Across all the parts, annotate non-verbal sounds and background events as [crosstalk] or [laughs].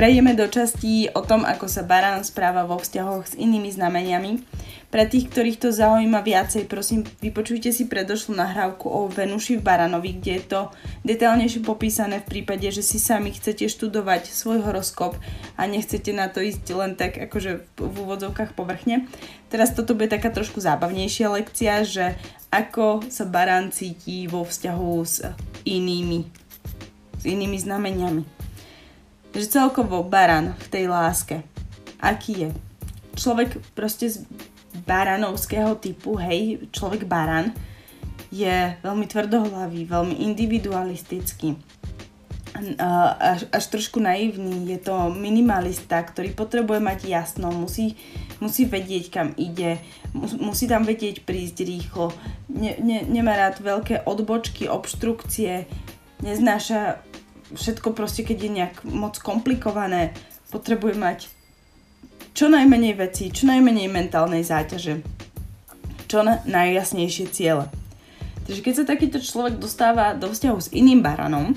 Prejdeme do častí o tom, ako sa barán správa vo vzťahoch s inými znameniami. Pre tých, ktorých to zaujíma viacej, prosím, vypočujte si predošlú nahrávku o Venuši v Baranovi, kde je to detailnejšie popísané v prípade, že si sami chcete študovať svoj horoskop a nechcete na to ísť len tak akože v úvodzovkách povrchne. Teraz toto bude taká trošku zábavnejšia lekcia, že ako sa barán cíti vo vzťahu s inými, s inými znameniami že celkovo baran v tej láske, aký je. Človek proste z baranovského typu, hej, človek baran, je veľmi tvrdohlavý, veľmi individualistický, až, až trošku naivný, je to minimalista, ktorý potrebuje mať jasno, musí, musí vedieť, kam ide, musí tam vedieť prísť rýchlo, ne, ne, nemá rád veľké odbočky, obštrukcie, neznáša všetko proste, keď je nejak moc komplikované, potrebuje mať čo najmenej vecí, čo najmenej mentálnej záťaže, čo na, najjasnejšie ciele. Takže keď sa takýto človek dostáva do vzťahu s iným baranom,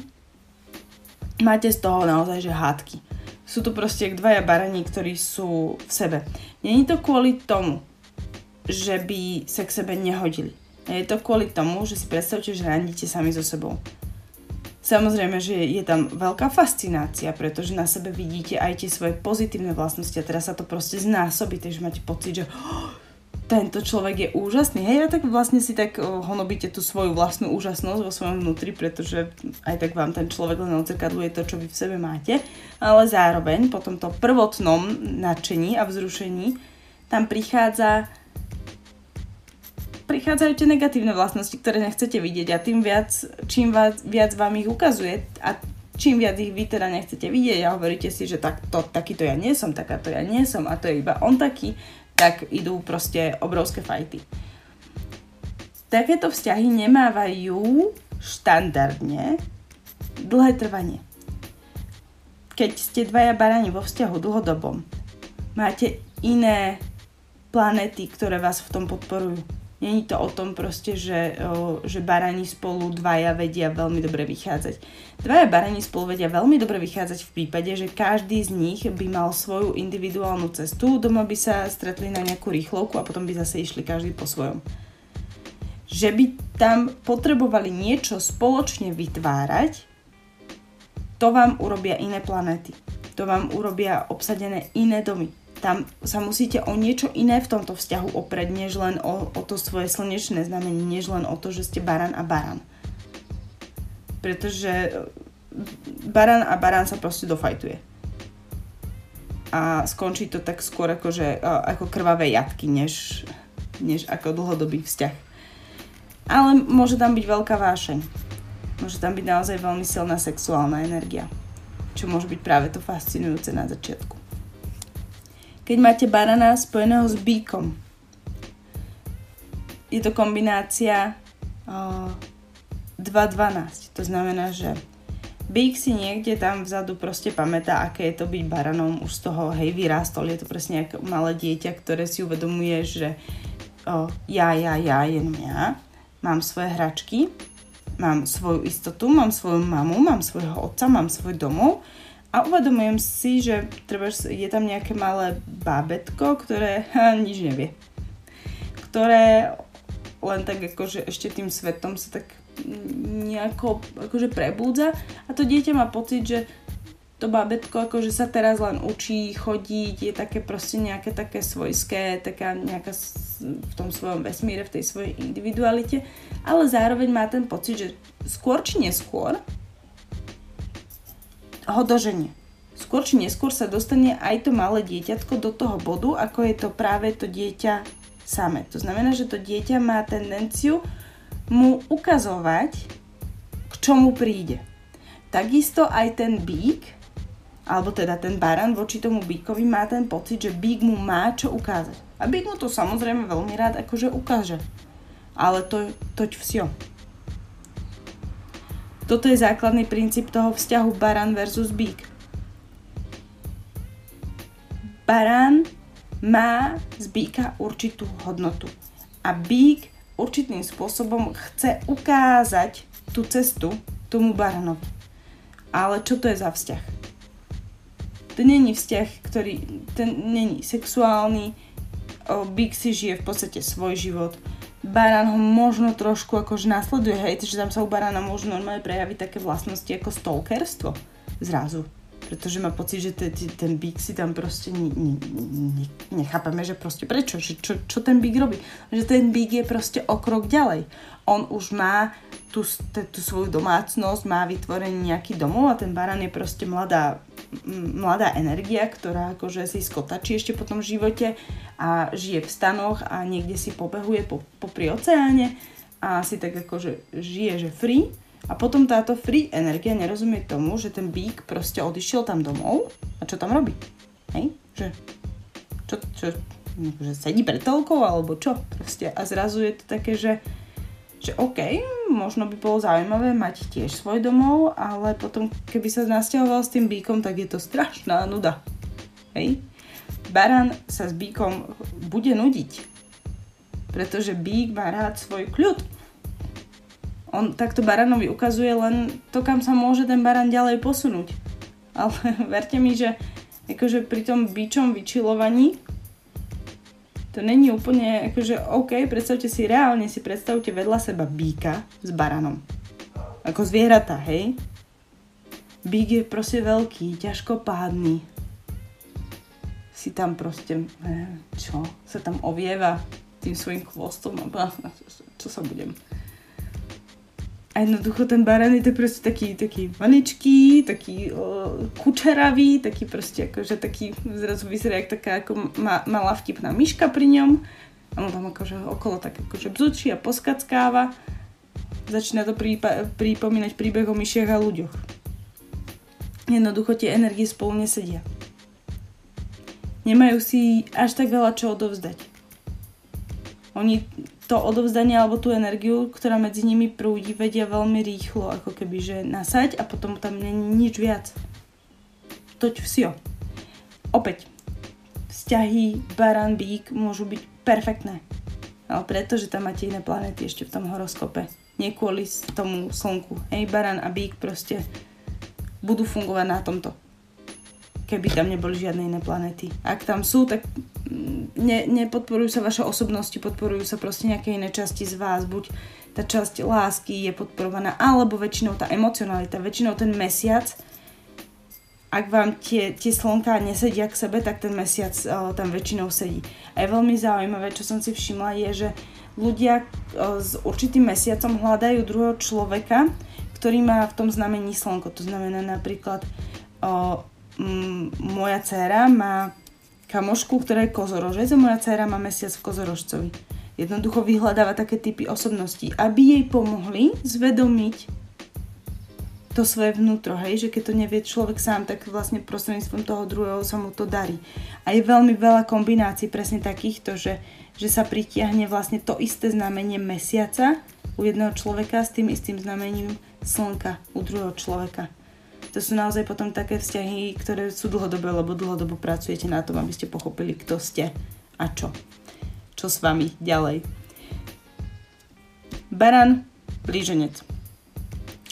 máte z toho naozaj že hádky. Sú to proste dvaja barani, ktorí sú v sebe. Není to kvôli tomu, že by sa k sebe nehodili. Je to kvôli tomu, že si predstavte, že randíte sami so sebou. Samozrejme, že je tam veľká fascinácia, pretože na sebe vidíte aj tie svoje pozitívne vlastnosti a teraz sa to proste znásobí, takže máte pocit, že tento človek je úžasný. Hej, a tak vlastne si tak honobíte tú svoju vlastnú úžasnosť vo svojom vnútri, pretože aj tak vám ten človek len odzrkadluje to, čo vy v sebe máte, ale zároveň po tomto prvotnom nadšení a vzrušení tam prichádza prichádzajú tie negatívne vlastnosti, ktoré nechcete vidieť a tým viac, čím viac, viac vám ich ukazuje a čím viac ich vy teda nechcete vidieť a hovoríte si, že tak, to, takýto ja nie som, takáto ja nie som a to je iba on taký, tak idú proste obrovské fajty. Takéto vzťahy nemávajú štandardne dlhé trvanie. Keď ste dvaja barani vo vzťahu dlhodobom, máte iné planety, ktoré vás v tom podporujú Není to o tom proste, že, že barani spolu dvaja vedia veľmi dobre vychádzať. Dvaja barani spolu vedia veľmi dobre vychádzať v prípade, že každý z nich by mal svoju individuálnu cestu, doma by sa stretli na nejakú rýchlovku a potom by zase išli každý po svojom. Že by tam potrebovali niečo spoločne vytvárať, to vám urobia iné planéty. To vám urobia obsadené iné domy tam sa musíte o niečo iné v tomto vzťahu opreť, než len o, o to svoje slnečné znamenie, než len o to, že ste baran a baran. Pretože e, baran a baran sa proste dofajtuje. A skončí to tak skôr ako, že, e, ako krvavé jatky, než, než ako dlhodobý vzťah. Ale môže tam byť veľká vášeň. Môže tam byť naozaj veľmi silná sexuálna energia. Čo môže byť práve to fascinujúce na začiatku keď máte barana spojeného s bíkom. Je to kombinácia uh, 2.12. To znamená, že Bík si niekde tam vzadu proste pamätá, aké je to byť baranom, už z toho hej vyrástol, je to presne ako malé dieťa, ktoré si uvedomuje, že o, ja, ja, ja, jen ja, mám svoje hračky, mám svoju istotu, mám svoju mamu, mám svojho otca, mám svoj domov a uvedomujem si, že treba, je tam nejaké malé bábetko, ktoré [laughs] nič nevie. Ktoré len tak akože ešte tým svetom sa tak nejako akože prebúdza a to dieťa má pocit, že to bábetko akože sa teraz len učí chodiť, je také proste nejaké také svojské, taká nejaká v tom svojom vesmíre, v tej svojej individualite, ale zároveň má ten pocit, že skôr či neskôr ho doženie. Skôr či neskôr sa dostane aj to malé dieťatko do toho bodu, ako je to práve to dieťa samé. To znamená, že to dieťa má tendenciu mu ukazovať, k čomu príde. Takisto aj ten bík, alebo teda ten baran voči tomu bíkovi má ten pocit, že bík mu má čo ukázať. A bík mu to samozrejme veľmi rád akože ukáže. Ale to, toť vsio. Toto je základný princíp toho vzťahu baran versus bík. Barán má z bíka určitú hodnotu a bík určitým spôsobom chce ukázať tú cestu tomu baranovi. Ale čo to je za vzťah? To není vzťah, ktorý, ten není sexuálny, Big si žije v podstate svoj život. Barán ho možno trošku akože následuje, hej, že tam sa u barána môžu normálne prejaviť také vlastnosti ako stalkerstvo zrazu pretože má pocit, že te, ten Big si tam proste ne, ne, nechápeme, že proste prečo, že čo, čo ten Big robí. Že ten Big je proste o krok ďalej. On už má tú, tú svoju domácnosť, má vytvorený nejaký domov a ten baran je proste mladá, mladá energia, ktorá akože si skotačí ešte po tom živote a žije v stanoch a niekde si pobehuje po, po pri oceáne a si tak akože žije, že free a potom táto free energia nerozumie tomu, že ten bík proste odišiel tam domov a čo tam robí? Hej? Že, čo, čo, že sedí pred telkou alebo čo? Proste. A zrazu je to také, že, že OK, možno by bolo zaujímavé mať tiež svoj domov, ale potom keby sa nasťahoval s tým bíkom, tak je to strašná nuda. Hej? Baran sa s bíkom bude nudiť, pretože bík má rád svoj kľud on takto baranovi ukazuje len to, kam sa môže ten baran ďalej posunúť. Ale [laughs] verte mi, že akože pri tom bičom vyčilovaní to není úplne akože OK, predstavte si, reálne si predstavte vedľa seba býka s baranom. Ako zvieratá, hej? Bík je proste veľký, ťažkopádny. Si tam proste, čo, sa tam ovieva tým svojim chvostom a čo sa budem a jednoducho ten baran je to proste taký, taký maličký, taký o, kučeravý, taký proste akože taký, zrazu vyzerá jak taká ako ma, malá vtipná myška pri ňom. A on tam akože okolo tak akože bzučí a poskackáva. Začína to prípa- pripomínať príbeh o myšiach a ľuďoch. Jednoducho tie energie spolu nesedia. Nemajú si až tak veľa čo odovzdať. Oni to odovzdanie alebo tú energiu, ktorá medzi nimi prúdi, vedia veľmi rýchlo, ako keby, že nasať a potom tam není nič viac. Toť vsio. Opäť, vzťahy Baran Bík môžu byť perfektné. Ale preto, že tam máte iné planety ešte v tom horoskope. Nie kvôli tomu slnku. Hej, Baran a Bík proste budú fungovať na tomto keby tam neboli žiadne iné planéty. Ak tam sú, tak mm, ne, nepodporujú sa vaše osobnosti, podporujú sa proste nejaké iné časti z vás, buď tá časť lásky je podporovaná, alebo väčšinou tá emocionalita, väčšinou ten mesiac, ak vám tie, tie slnka nesedia k sebe, tak ten mesiac o, tam väčšinou sedí. A je veľmi zaujímavé, čo som si všimla, je, že ľudia o, s určitým mesiacom hľadajú druhého človeka, ktorý má v tom znamení slnko. To znamená napríklad o, m, moja dcéra má kamošku, ktorá je kozorožec a moja dcéra má mesiac v kozorožcovi. Jednoducho vyhľadáva také typy osobností, aby jej pomohli zvedomiť to svoje vnútro, hej, že keď to nevie človek sám, tak vlastne prostredníctvom toho druhého sa mu to darí. A je veľmi veľa kombinácií presne takýchto, že, že sa pritiahne vlastne to isté znamenie mesiaca u jedného človeka s tým istým znamením slnka u druhého človeka to sú naozaj potom také vzťahy, ktoré sú dlhodobé, lebo dlhodobo pracujete na tom, aby ste pochopili, kto ste a čo. Čo s vami ďalej. Baran, blíženec.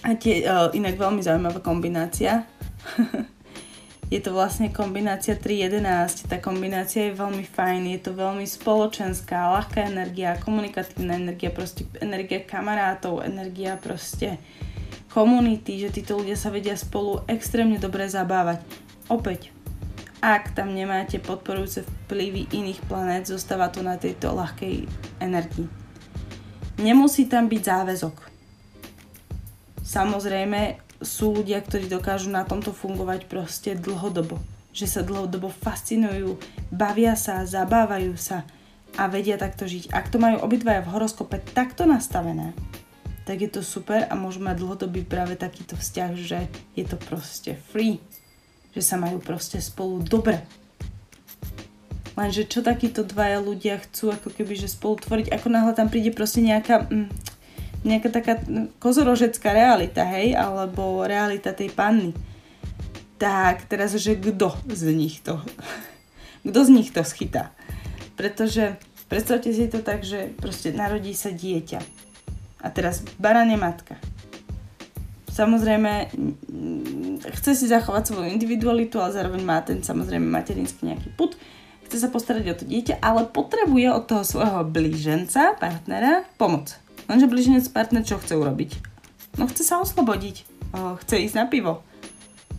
A tie, uh, inak veľmi zaujímavá kombinácia. [laughs] je to vlastne kombinácia 3.11. Tá kombinácia je veľmi fajn, je to veľmi spoločenská, ľahká energia, komunikatívna energia, proste energia kamarátov, energia proste komunity, že títo ľudia sa vedia spolu extrémne dobre zabávať. Opäť, ak tam nemáte podporujúce vplyvy iných planét, zostáva to na tejto ľahkej energii. Nemusí tam byť záväzok. Samozrejme, sú ľudia, ktorí dokážu na tomto fungovať proste dlhodobo. Že sa dlhodobo fascinujú, bavia sa, zabávajú sa a vedia takto žiť. Ak to majú obidvaja v horoskope takto nastavené, tak je to super a môžu mať dlhodobý práve takýto vzťah, že je to proste free. Že sa majú proste spolu dobre. Lenže čo takíto dvaja ľudia chcú ako keby, že spolu tvoriť, ako náhle tam príde proste nejaká, mm, nejaká taká kozorožecká realita, hej, alebo realita tej panny. Tak teraz, že kto z nich to, [laughs] kto z nich to schytá. Pretože predstavte si to tak, že proste narodí sa dieťa a teraz baran je matka. Samozrejme, chce si zachovať svoju individualitu, ale zároveň má ten samozrejme materinský nejaký put, chce sa postarať o to dieťa, ale potrebuje od toho svojho blíženca, partnera, pomoc. Lenže blíženec partner čo chce urobiť? No chce sa oslobodiť, chce ísť na pivo.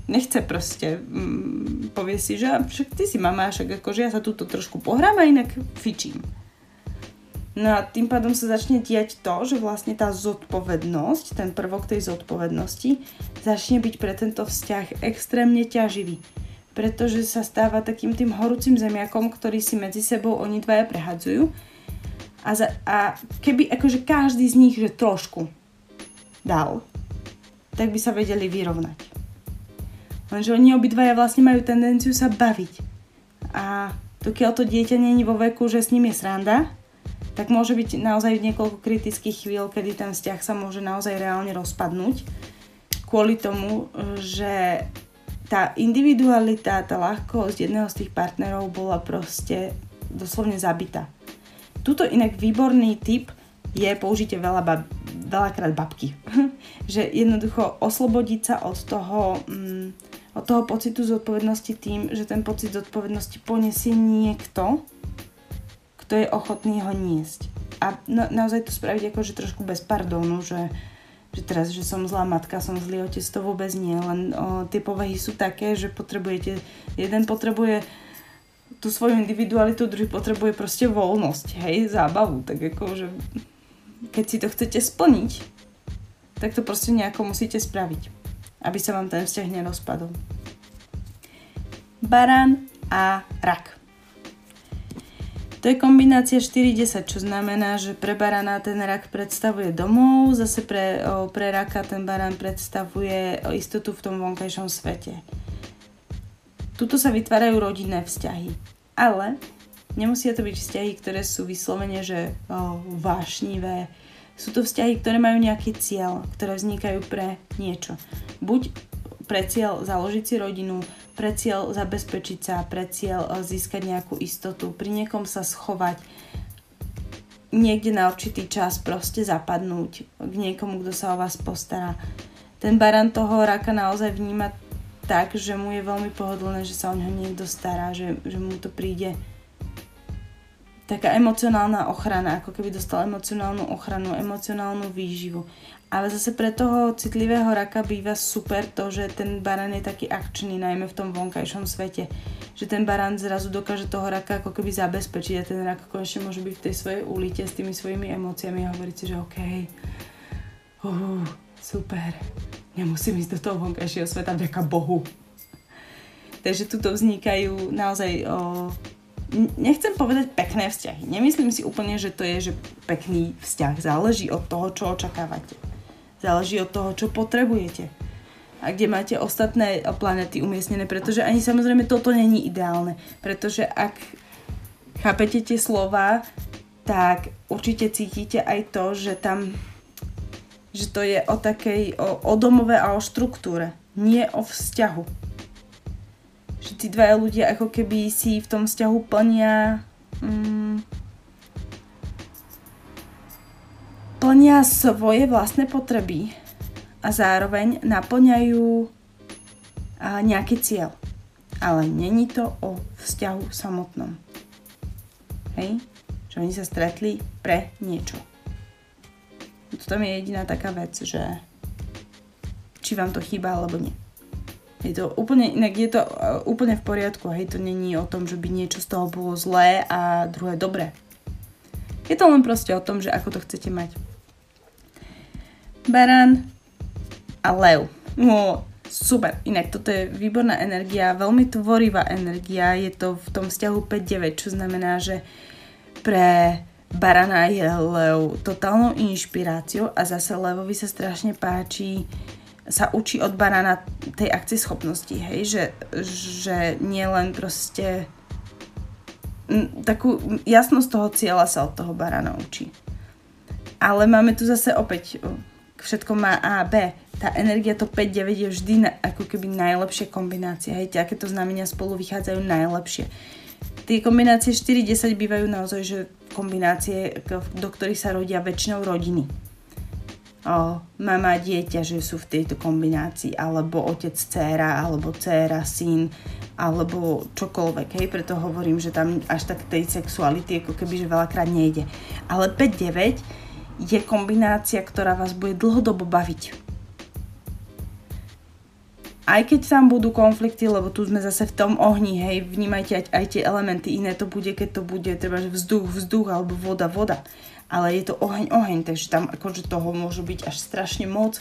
Nechce proste, mm, povie si, že však ty si mama, však akože ja sa túto trošku pohrám a inak fičím. No a tým pádom sa začne diať to, že vlastne tá zodpovednosť, ten prvok tej zodpovednosti, začne byť pre tento vzťah extrémne ťaživý. Pretože sa stáva takým tým horúcim zemiakom, ktorý si medzi sebou oni dvaja prehadzujú. A, za, a keby akože každý z nich, že trošku dal, tak by sa vedeli vyrovnať. Lenže oni obidvaja vlastne majú tendenciu sa baviť. A dokiaľ to dieťa není vo veku, že s ním je sranda, tak môže byť naozaj niekoľko kritických chvíľ, kedy ten vzťah sa môže naozaj reálne rozpadnúť kvôli tomu, že tá individualita, tá ľahkosť jedného z tých partnerov bola proste doslovne zabitá. Tuto inak výborný tip je použite veľa bab, veľakrát babky. [laughs] že jednoducho oslobodiť sa od toho, mm, od toho pocitu zodpovednosti tým, že ten pocit zodpovednosti poniesie niekto, kto je ochotný ho niesť. A na, naozaj to spraviť akože trošku bez pardónu, že, že teraz, že som zlá matka, som zlý otec, to vôbec nie, len o, tie povahy sú také, že potrebujete, jeden potrebuje tú svoju individualitu, druhý potrebuje proste voľnosť, hej, zábavu, tak ako, že keď si to chcete splniť, tak to proste nejako musíte spraviť, aby sa vám ten vzťah nerozpadol. Barán a rak. To je kombinácia 4-10, čo znamená, že pre barana ten rak predstavuje domov, zase pre, o, pre raka ten barán predstavuje istotu v tom vonkajšom svete. Tuto sa vytvárajú rodinné vzťahy. Ale nemusia to byť vzťahy, ktoré sú vyslovene, že o, vášnivé. Sú to vzťahy, ktoré majú nejaký cieľ, ktoré vznikajú pre niečo. Buď pre cieľ založiť si rodinu, pre cieľ zabezpečiť sa, pre cieľ eh, získať nejakú istotu, pri niekom sa schovať, niekde na určitý čas proste zapadnúť k niekomu, kto sa o vás postará. Ten baran toho raka naozaj vníma tak, že mu je veľmi pohodlné, že sa o neho niekto stará, že, že mu to príde taká emocionálna ochrana, ako keby dostal emocionálnu ochranu, emocionálnu výživu. Ale zase pre toho citlivého raka býva super to, že ten baran je taký akčný, najmä v tom vonkajšom svete. Že ten baran zrazu dokáže toho raka ako keby zabezpečiť a ten rak konečne môže byť v tej svojej ulite s tými svojimi emóciami a hovoriť si, že OK, uh, super, nemusím ísť do toho vonkajšieho sveta, vďaka Bohu. Takže tuto vznikajú naozaj o, nechcem povedať pekné vzťahy. Nemyslím si úplne, že to je že pekný vzťah. Záleží od toho, čo očakávate. Záleží od toho, čo potrebujete a kde máte ostatné planety umiestnené, pretože ani samozrejme toto není ideálne, pretože ak chápete tie slova, tak určite cítite aj to, že tam že to je o takej, o, o domove a o štruktúre, nie o vzťahu. Že tí dvaja ľudia ako keby si v tom vzťahu plnia mm, plnia svoje vlastné potreby a zároveň naplňajú nejaký cieľ. Ale není to o vzťahu samotnom. Hej? Že oni sa stretli pre niečo. To tam je jediná taká vec, že či vám to chýba alebo nie. Je to úplne, inak je to úplne v poriadku, hej, to není o tom, že by niečo z toho bolo zlé a druhé dobré. Je to len proste o tom, že ako to chcete mať. Baran a lev. No, super. Inak toto je výborná energia, veľmi tvorivá energia. Je to v tom vzťahu 5-9, čo znamená, že pre barana je lev totálnou inšpiráciou a zase levovi sa strašne páči sa učí od barana tej akcie schopnosti, hej, že, že nie len proste takú jasnosť toho cieľa sa od toho barana učí. Ale máme tu zase opäť všetko má A B. Tá energia to 5-9 je vždy na, ako keby najlepšia kombinácia. Hej, takéto znamenia spolu vychádzajú najlepšie. Tie kombinácie 4-10 bývajú naozaj, že kombinácie, do ktorých sa rodia väčšinou rodiny. o, mama, dieťa, že sú v tejto kombinácii, alebo otec, dcéra, alebo dcéra, syn, alebo čokoľvek, hej, preto hovorím, že tam až tak tej sexuality ako keby, že veľakrát nejde. Ale 5-9 je kombinácia, ktorá vás bude dlhodobo baviť. Aj keď tam budú konflikty, lebo tu sme zase v tom ohni, hej, vnímajte aj, aj tie elementy, iné to bude, keď to bude treba, vzduch, vzduch, alebo voda, voda ale je to oheň, oheň, takže tam akože toho môže byť až strašne moc,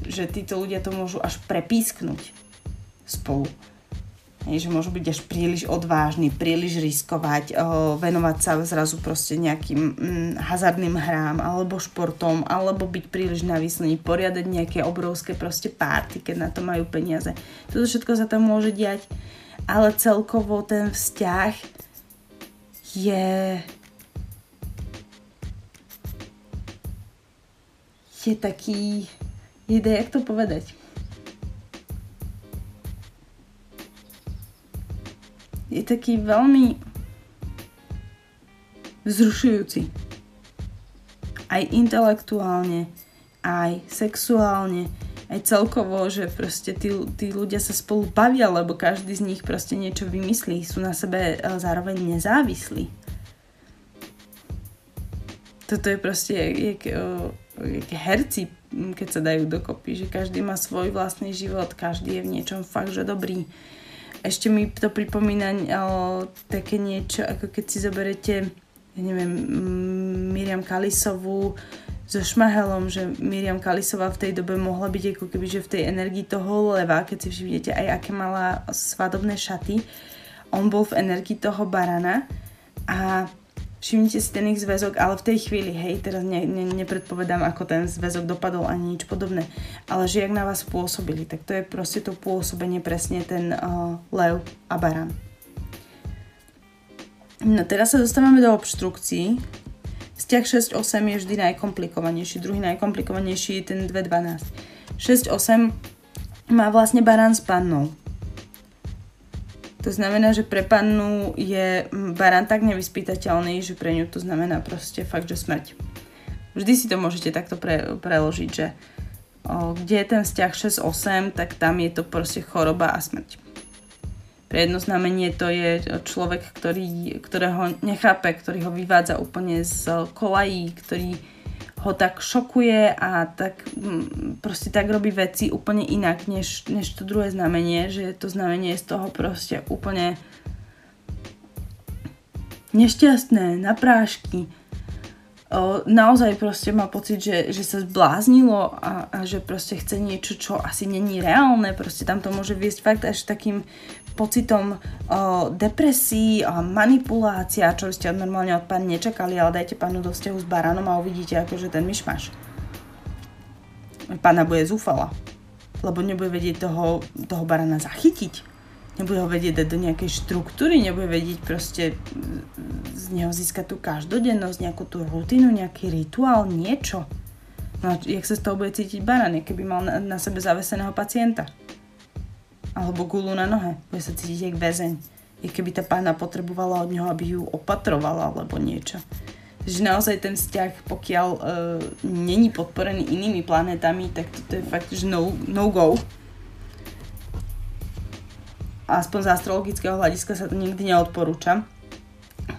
že títo ľudia to môžu až prepísknuť spolu. Že môžu byť až príliš odvážni, príliš riskovať, o, venovať sa zrazu proste nejakým mm, hazardným hrám, alebo športom, alebo byť príliš navislení, poriadať nejaké obrovské proste párty, keď na to majú peniaze. Toto všetko sa tam môže diať, ale celkovo ten vzťah je je taký, je, jak to povedať? Je taký veľmi vzrušujúci. Aj intelektuálne, aj sexuálne, aj celkovo, že proste tí, tí ľudia sa spolu bavia, lebo každý z nich proste niečo vymyslí, sú na sebe e, zároveň nezávislí. Toto je proste, jak, jak, herci, keď sa dajú dokopy, že každý má svoj vlastný život, každý je v niečom fakt, že dobrý. Ešte mi to pripomína o, také niečo, ako keď si zoberete, ja neviem, Miriam Kalisovú so Šmahelom, že Miriam Kalisová v tej dobe mohla byť ako keby, že v tej energii toho leva, keď si všimnete aj aké mala svadobné šaty, on bol v energii toho barana a všimnite si ten ich zväzok, ale v tej chvíli, hej, teraz ne, ne, nepredpovedám, ako ten zväzok dopadol ani nič podobné, ale že jak na vás pôsobili, tak to je proste to pôsobenie presne ten uh, lev a baran. No teraz sa dostávame do obštrukcií. Vzťah 6-8 je vždy najkomplikovanejší, druhý najkomplikovanejší je ten 2-12. 6-8 má vlastne barán s pannou. To znamená, že pre pannu je barán tak nevyspytateľný, že pre ňu to znamená proste fakt, že smrť. Vždy si to môžete takto pre, preložiť, že o, kde je ten vzťah 6-8, tak tam je to proste choroba a smrť. Pre jedno znamenie to je človek, ktorý, ktorého nechápe, ktorý ho vyvádza úplne z kolají, ktorý ho tak šokuje a tak mm, proste tak robí veci úplne inak, než, než to druhé znamenie, že to znamenie je z toho proste úplne nešťastné, na prášky. Naozaj proste má pocit, že, že sa zbláznilo a, a že proste chce niečo, čo asi není reálne. Proste tam to môže viesť fakt až takým pocitom o, depresí a manipulácia, čo ste normálne od pána nečakali, ale dajte pánu do vzťahu s baránom a uvidíte akože ten myšmaš. Pána bude zúfala, lebo nebude vedieť toho, toho barána zachytiť. Nebude ho vedieť dať do nejakej štruktúry, nebude vedieť proste z neho získať tú každodennosť, nejakú tú rutinu, nejaký rituál, niečo. No a jak sa z toho bude cítiť barán, keby mal na, na sebe zaveseného pacienta alebo gulu na nohe. Bude sa cítiť jak väzeň. Je keby tá pána potrebovala od neho, aby ju opatrovala alebo niečo. Takže naozaj ten vzťah, pokiaľ uh, není podporený inými planetami, tak toto je fakt, že no, no go. Aspoň z astrologického hľadiska sa to nikdy neodporúča.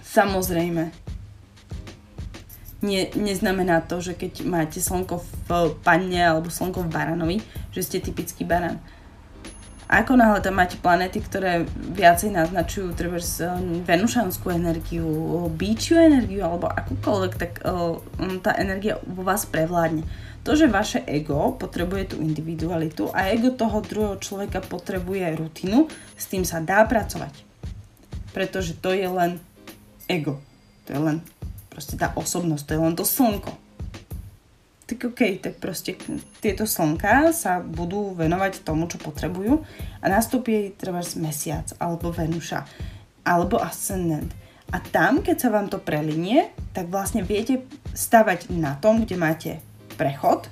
Samozrejme, nie, neznamená to, že keď máte slnko v panne alebo slnko v baranovi, že ste typický baran ako náhle tam máte planety, ktoré viacej naznačujú treba venušanskú energiu, bíčiu energiu alebo akúkoľvek, tak tá energia vo vás prevládne. To, že vaše ego potrebuje tú individualitu a ego toho druhého človeka potrebuje rutinu, s tým sa dá pracovať. Pretože to je len ego. To je len proste tá osobnosť, to je len to slnko tak OK, tak proste tieto slnka sa budú venovať tomu, čo potrebujú a nastúpi treba mesiac, alebo Venuša, alebo ascendent. A tam, keď sa vám to prelinie, tak vlastne viete stavať na tom, kde máte prechod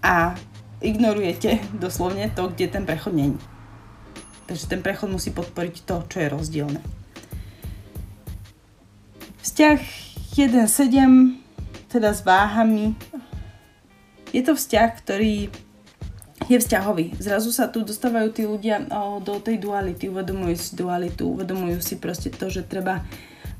a ignorujete doslovne to, kde ten prechod není. Takže ten prechod musí podporiť to, čo je rozdielne. Vzťah 1.7 teda s váhami je to vzťah, ktorý je vzťahový. Zrazu sa tu dostávajú tí ľudia do tej duality, uvedomujú si dualitu, uvedomujú si proste to, že treba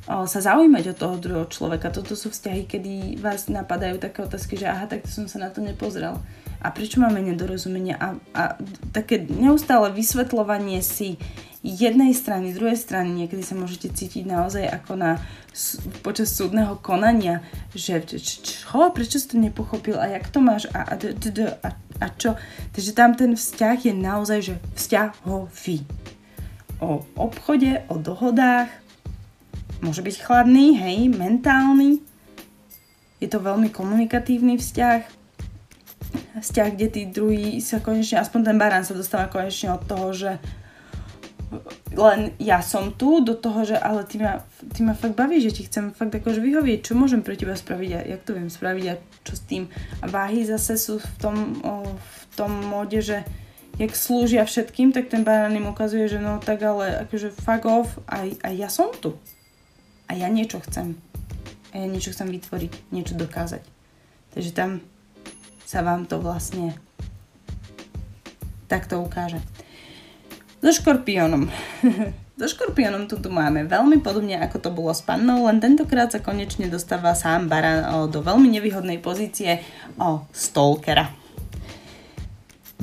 sa zaujímať o toho druhého človeka. Toto sú vzťahy, kedy vás napadajú také otázky, že aha, tak som sa na to nepozrel. A prečo máme nedorozumenia? A, a také neustále vysvetľovanie si jednej strany, druhej strany, niekedy sa môžete cítiť naozaj ako na počas súdneho konania, že čo, prečo si to nepochopil a jak to máš a, a, a, a čo. Takže tam ten vzťah je naozaj, že vzťahový. O obchode, o dohodách, môže byť chladný, hej, mentálny. Je to veľmi komunikatívny vzťah. Vzťah, kde tí druhý sa konečne, aspoň ten barán sa dostáva konečne od toho, že len ja som tu do toho, že ale ty ma, ty ma fakt baví, že ti chcem fakt akože vyhovieť, čo môžem pre teba spraviť a jak to viem spraviť a čo s tým. A váhy zase sú v tom, o, v tom móde, že jak slúžia všetkým, tak ten barán im ukazuje, že no tak ale akože fuck off a, a ja som tu. A ja niečo chcem. A ja niečo chcem vytvoriť, niečo dokázať. Takže tam sa vám to vlastne takto ukáže. So škorpiónom. [laughs] so škorpiónom tu, máme veľmi podobne ako to bolo s pannou, len tentokrát sa konečne dostáva sám Baran o, do veľmi nevýhodnej pozície o stalkera.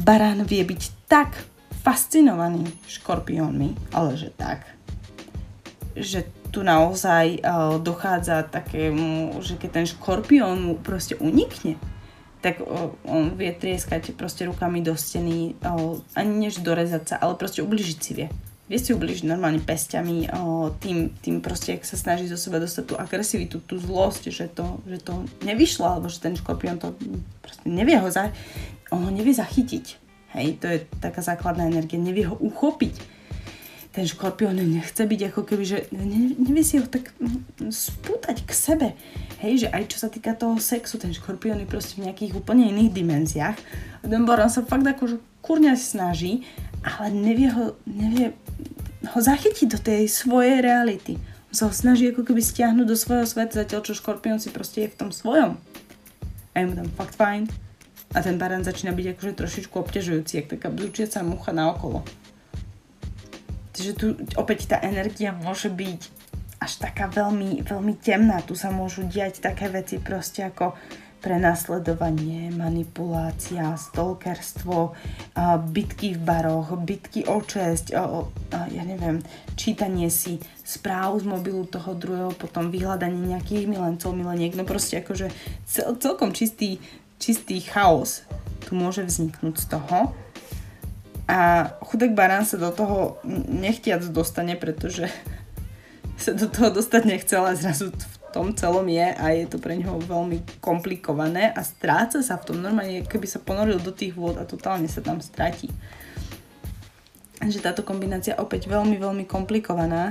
Baran vie byť tak fascinovaný škorpiónmi, ale že tak, že tu naozaj o, dochádza takému, že keď ten škorpión mu proste unikne, tak o, on vie trieskať proste rukami do steny, o, ani než dorezať sa, ale proste ubližiť si vie. Vie si ubližiť normálne pestiami, o, tým, tým proste, ak sa snaží zo seba dostať tú agresivitu, tú zlosť, že to, že to nevyšlo, alebo že ten škorpión to proste nevie ho, za, on ho nevie zachytiť. Hej, to je taká základná energia, nevie ho uchopiť ten škorpión nechce byť ako keby, že nevie si ho tak spútať k sebe. Hej, že aj čo sa týka toho sexu, ten škorpión je proste v nejakých úplne iných dimenziách. Ten Boran sa fakt akože kurňa snaží, ale nevie ho, nevie ho zachytiť do tej svojej reality. On sa ho snaží ako keby stiahnuť do svojho sveta, zatiaľ čo škorpión si proste je v tom svojom. A je mu tam fakt fajn. A ten barán začína byť akože trošičku obťažujúci, jak taká bzučiaca mucha na okolo. Čiže tu opäť tá energia môže byť až taká veľmi, veľmi temná. Tu sa môžu diať také veci proste ako prenasledovanie, manipulácia, stalkerstvo, bitky v baroch, bitky o česť, ja neviem, čítanie si správ z mobilu toho druhého, potom vyhľadanie nejakých milencov, mileniek, no proste akože cel, celkom čistý, čistý chaos tu môže vzniknúť z toho. A chudek barán sa do toho nechtiac dostane, pretože [laughs] sa do toho dostať nechcel a zrazu v tom celom je a je to pre neho veľmi komplikované a stráca sa v tom normálne, keby sa ponoril do tých vôd a totálne sa tam stratí. Že táto kombinácia opäť veľmi, veľmi komplikovaná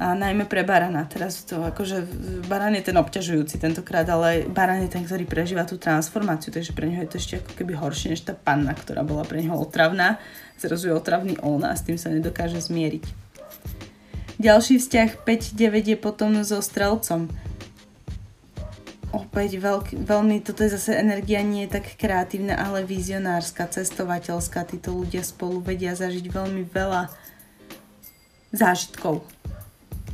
a najmä pre barana. Teraz to akože baran je ten obťažujúci tentokrát, ale baran je ten, ktorý prežíva tú transformáciu, takže pre neho je to ešte ako keby horšie než tá panna, ktorá bola pre neho otravná. Zrazu je otravný on a s tým sa nedokáže zmieriť. Ďalší vzťah 5-9 je potom so strelcom. Opäť veľk, veľmi, toto je zase energia nie je tak kreatívna, ale vizionárska, cestovateľská. Títo ľudia spolu vedia zažiť veľmi veľa zážitkov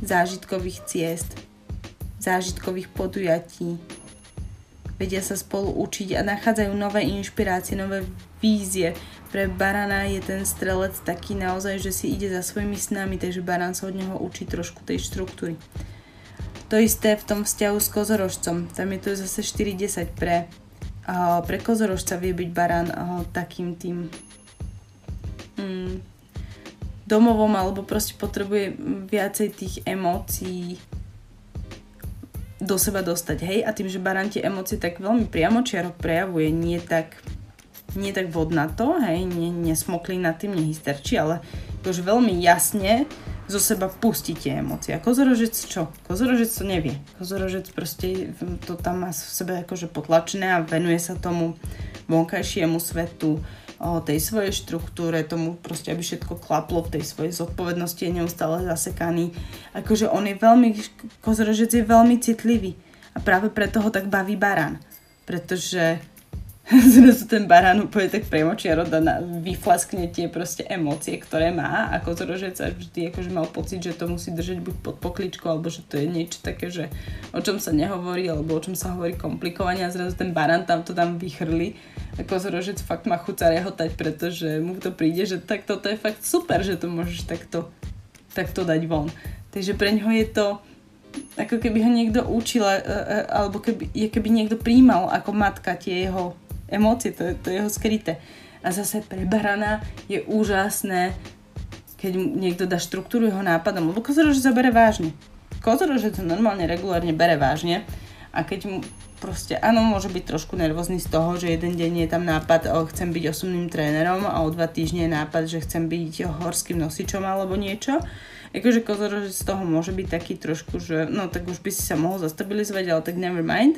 zážitkových ciest, zážitkových podujatí. Vedia sa spolu učiť a nachádzajú nové inšpirácie, nové vízie. Pre barana je ten strelec taký naozaj, že si ide za svojimi snami, takže barán sa od neho učí trošku tej štruktúry. To isté v tom vzťahu s kozorožcom. Tam je to zase 4-10 pre, uh, pre kozorožca vie byť barán uh, takým tým mm, domovom alebo proste potrebuje viacej tých emócií do seba dostať, hej? A tým, že barán tie emócie tak veľmi priamočiaro prejavuje, nie tak, nie tak vodnato, hej? Nie, nesmoklí nad tým, nehysterčí, ale už veľmi jasne zo seba pustí tie emócie. A kozorožec čo? Kozorožec to nevie. Kozorožec proste to tam má v sebe akože potlačené a venuje sa tomu vonkajšiemu svetu, tej svojej štruktúre, tomu proste, aby všetko klaplo v tej svojej zodpovednosti, je neustále zasekaný. Akože on je veľmi, kozorožec je veľmi citlivý a práve preto ho tak baví barán. Pretože [laughs] zrazu ten barán úplne tak premočiaro na, vyflaskne tie proste emócie, ktoré má. A kozorožec a vždy akože mal pocit, že to musí držať buď pod pokličkou, alebo že to je niečo také, že o čom sa nehovorí, alebo o čom sa hovorí komplikovane. A zrazu ten barán tam to tam vychrli. A kozorožec fakt má chuť rehotať, pretože mu to príde, že tak toto je fakt super, že to môžeš takto, takto dať von. Takže pre ňoho je to ako keby ho niekto učil, alebo keby, keby niekto príjmal ako matka tie jeho emócie, to, to je jeho skryté. A zase pre je úžasné, keď niekto dá štruktúru jeho nápadom, lebo kozorož sa bere vážne. Kozorož to normálne regulárne bere vážne a keď mu proste, áno, môže byť trošku nervózny z toho, že jeden deň je tam nápad, o, chcem byť osobným trénerom a o dva týždne je nápad, že chcem byť horským nosičom alebo niečo. Akože kozorož z toho môže byť taký trošku, že no tak už by si sa mohol zastabilizovať, ale tak never mind.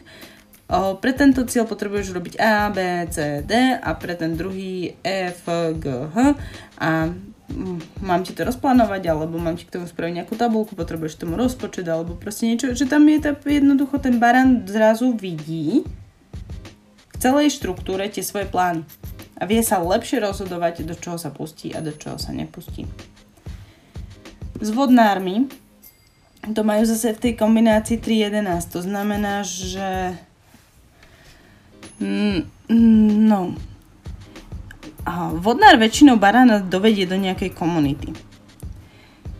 Pre tento cieľ potrebuješ robiť A, B, C, D a pre ten druhý E, F, G, H. A mm, mám ti to rozplánovať, alebo mám ti k tomu spraviť nejakú tabulku, potrebuješ tomu rozpočet, alebo proste niečo, že tam je tá, jednoducho ten baran zrazu vidí v celej štruktúre tie svoje plány. A vie sa lepšie rozhodovať, do čoho sa pustí a do čoho sa nepustí. S vodnármi to majú zase v tej kombinácii 3.11, to znamená, že no. A vodnár väčšinou barána dovedie do nejakej komunity.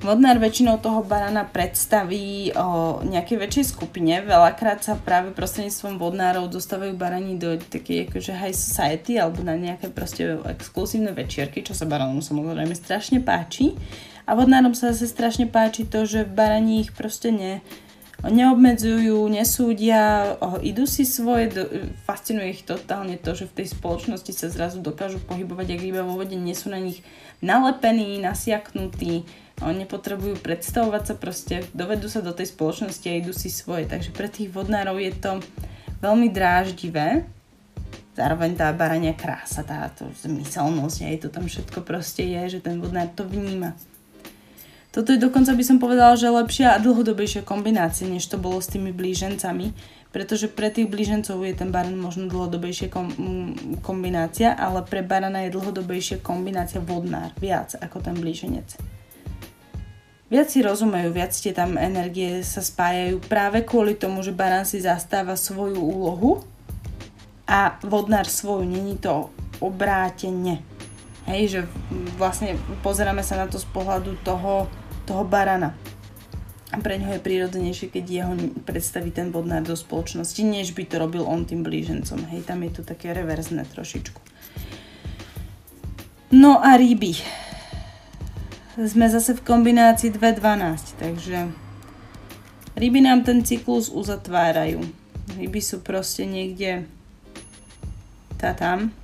Vodnár väčšinou toho barána predstaví o nejakej väčšej skupine. Veľakrát sa práve prostredníctvom vodnárov dostávajú barani do takej akože high society alebo na nejaké proste exkluzívne večierky, čo sa baránom samozrejme strašne páči. A vodnárom sa zase strašne páči to, že barani ich proste ne, neobmedzujú, nesúdia, idú si svoje, fascinuje ich totálne to, že v tej spoločnosti sa zrazu dokážu pohybovať ak iba vo vode, nie sú na nich nalepení, nasiaknutí, nepotrebujú predstavovať sa proste, dovedú sa do tej spoločnosti a idú si svoje. Takže pre tých vodnárov je to veľmi dráždivé, zároveň tá barania krása, táto zmyselnosť, aj to tam všetko proste je, že ten vodnár to vníma. Toto je dokonca by som povedala, že lepšia a dlhodobejšia kombinácia, než to bolo s tými blížencami, pretože pre tých blížencov je ten baran možno dlhodobejšia kom, kombinácia, ale pre barana je dlhodobejšia kombinácia vodnár, viac ako ten blíženec. Viac si rozumejú, viac tie tam energie sa spájajú práve kvôli tomu, že baran si zastáva svoju úlohu a vodnár svoju, není to obrátenie. Hej, že vlastne pozeráme sa na to z pohľadu toho, toho barana. Pre ňoho je prirodzenejšie, keď jeho predstaví ten vodnár do spoločnosti, než by to robil on tým blížencom. Hej, tam je to také reverzné trošičku. No a ryby. Sme zase v kombinácii 2.12, takže ryby nám ten cyklus uzatvárajú. Ryby sú proste niekde tá tam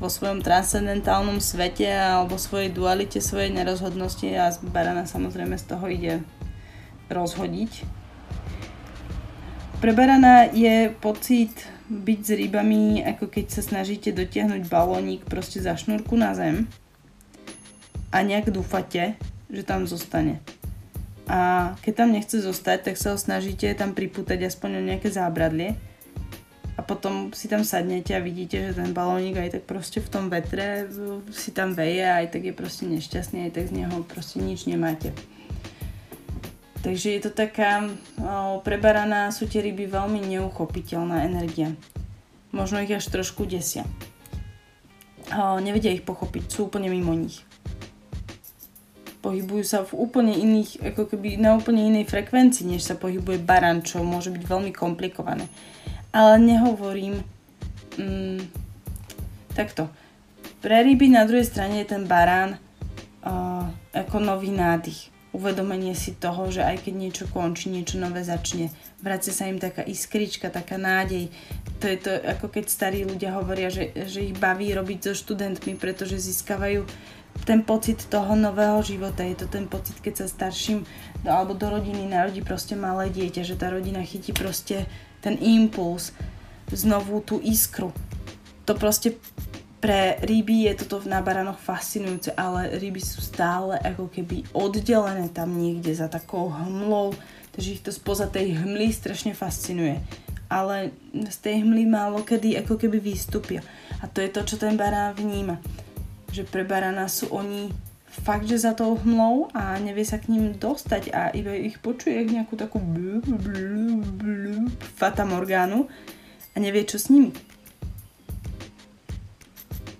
vo svojom transcendentálnom svete alebo svojej dualite, svojej nerozhodnosti a barana samozrejme z toho ide rozhodiť. Pre barana je pocit byť s rybami, ako keď sa snažíte dotiahnuť balónik proste za šnúrku na zem a nejak dúfate, že tam zostane. A keď tam nechce zostať, tak sa ho snažíte tam pripútať aspoň o nejaké zábradlie potom si tam sadnete a vidíte, že ten balónik aj tak proste v tom vetre si tam veje a aj tak je proste nešťastný, aj tak z neho proste nič nemáte. Takže je to taká, prebaraná sú tie ryby veľmi neuchopiteľná energia. Možno ich až trošku desia. nevedia ich pochopiť, sú úplne mimo nich. Pohybujú sa v úplne iných, ako keby na úplne inej frekvencii, než sa pohybuje baran, čo môže byť veľmi komplikované ale nehovorím mm, takto. Pre ryby na druhej strane je ten barán uh, ako nový nádych. Uvedomenie si toho, že aj keď niečo končí, niečo nové začne. Vracia sa im taká iskrička, taká nádej. To je to, ako keď starí ľudia hovoria, že, že ich baví robiť so študentmi, pretože získavajú ten pocit toho nového života. Je to ten pocit, keď sa starším alebo do rodiny narodí proste malé dieťa, že tá rodina chytí proste ten impuls, znovu tú iskru. To proste pre ryby je toto na baranoch fascinujúce, ale ryby sú stále ako keby oddelené tam niekde za takou hmlou, takže ich to spoza tej hmly strašne fascinuje. ale z tej hmly málo kedy ako keby vystúpia. A to je to, čo ten barán vníma. Že pre barána sú oni fakt, že za tou hmlou a nevie sa k ním dostať a iba ich počuje nejakú takú fata morgánu a nevie, čo s nimi.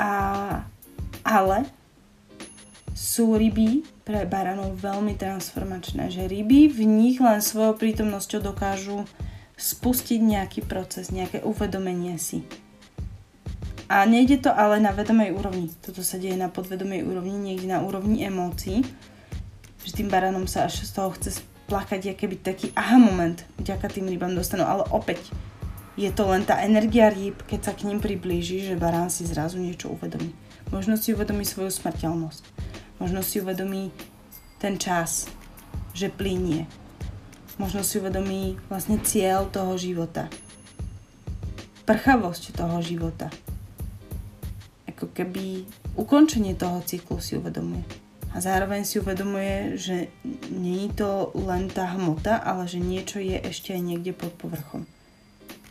A, ale sú ryby pre baranov veľmi transformačné, že ryby v nich len svojou prítomnosťou dokážu spustiť nejaký proces, nejaké uvedomenie si. A nejde to ale na vedomej úrovni. Toto sa deje na podvedomej úrovni, niekde na úrovni emócií. Že tým baranom sa až z toho chce plakať, aké by taký aha moment, vďaka tým rybám dostanú. Ale opäť, je to len tá energia rýb, keď sa k ním priblíži, že barán si zrazu niečo uvedomí. Možno si uvedomí svoju smrteľnosť. Možno si uvedomí ten čas, že plinie možno si uvedomí vlastne cieľ toho života. Prchavosť toho života. Ako keby ukončenie toho cyklu si uvedomuje. A zároveň si uvedomuje, že je to len tá hmota, ale že niečo je ešte aj niekde pod povrchom.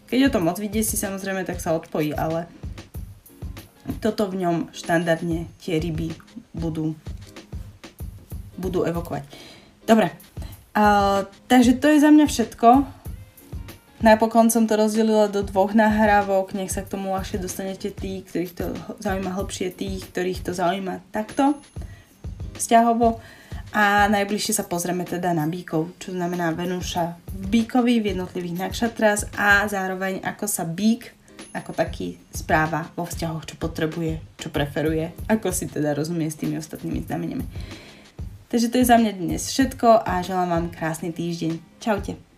Keď o tom moc vidie si samozrejme, tak sa odpojí, ale toto v ňom štandardne tie ryby budú, budú evokovať. Dobre, Uh, takže to je za mňa všetko. Napokon som to rozdelila do dvoch nahrávok, nech sa k tomu ľahšie dostanete tí, ktorých to zaujíma hlbšie, tých, ktorých to zaujíma takto, vzťahovo. A najbližšie sa pozrieme teda na bíkov, čo znamená Venúša v bíkovi v jednotlivých nakšatras a zároveň ako sa bík ako taký správa vo vzťahoch, čo potrebuje, čo preferuje, ako si teda rozumie s tými ostatnými znameniami. Takže to je za mňa dnes všetko a želám vám krásny týždeň. Čaute.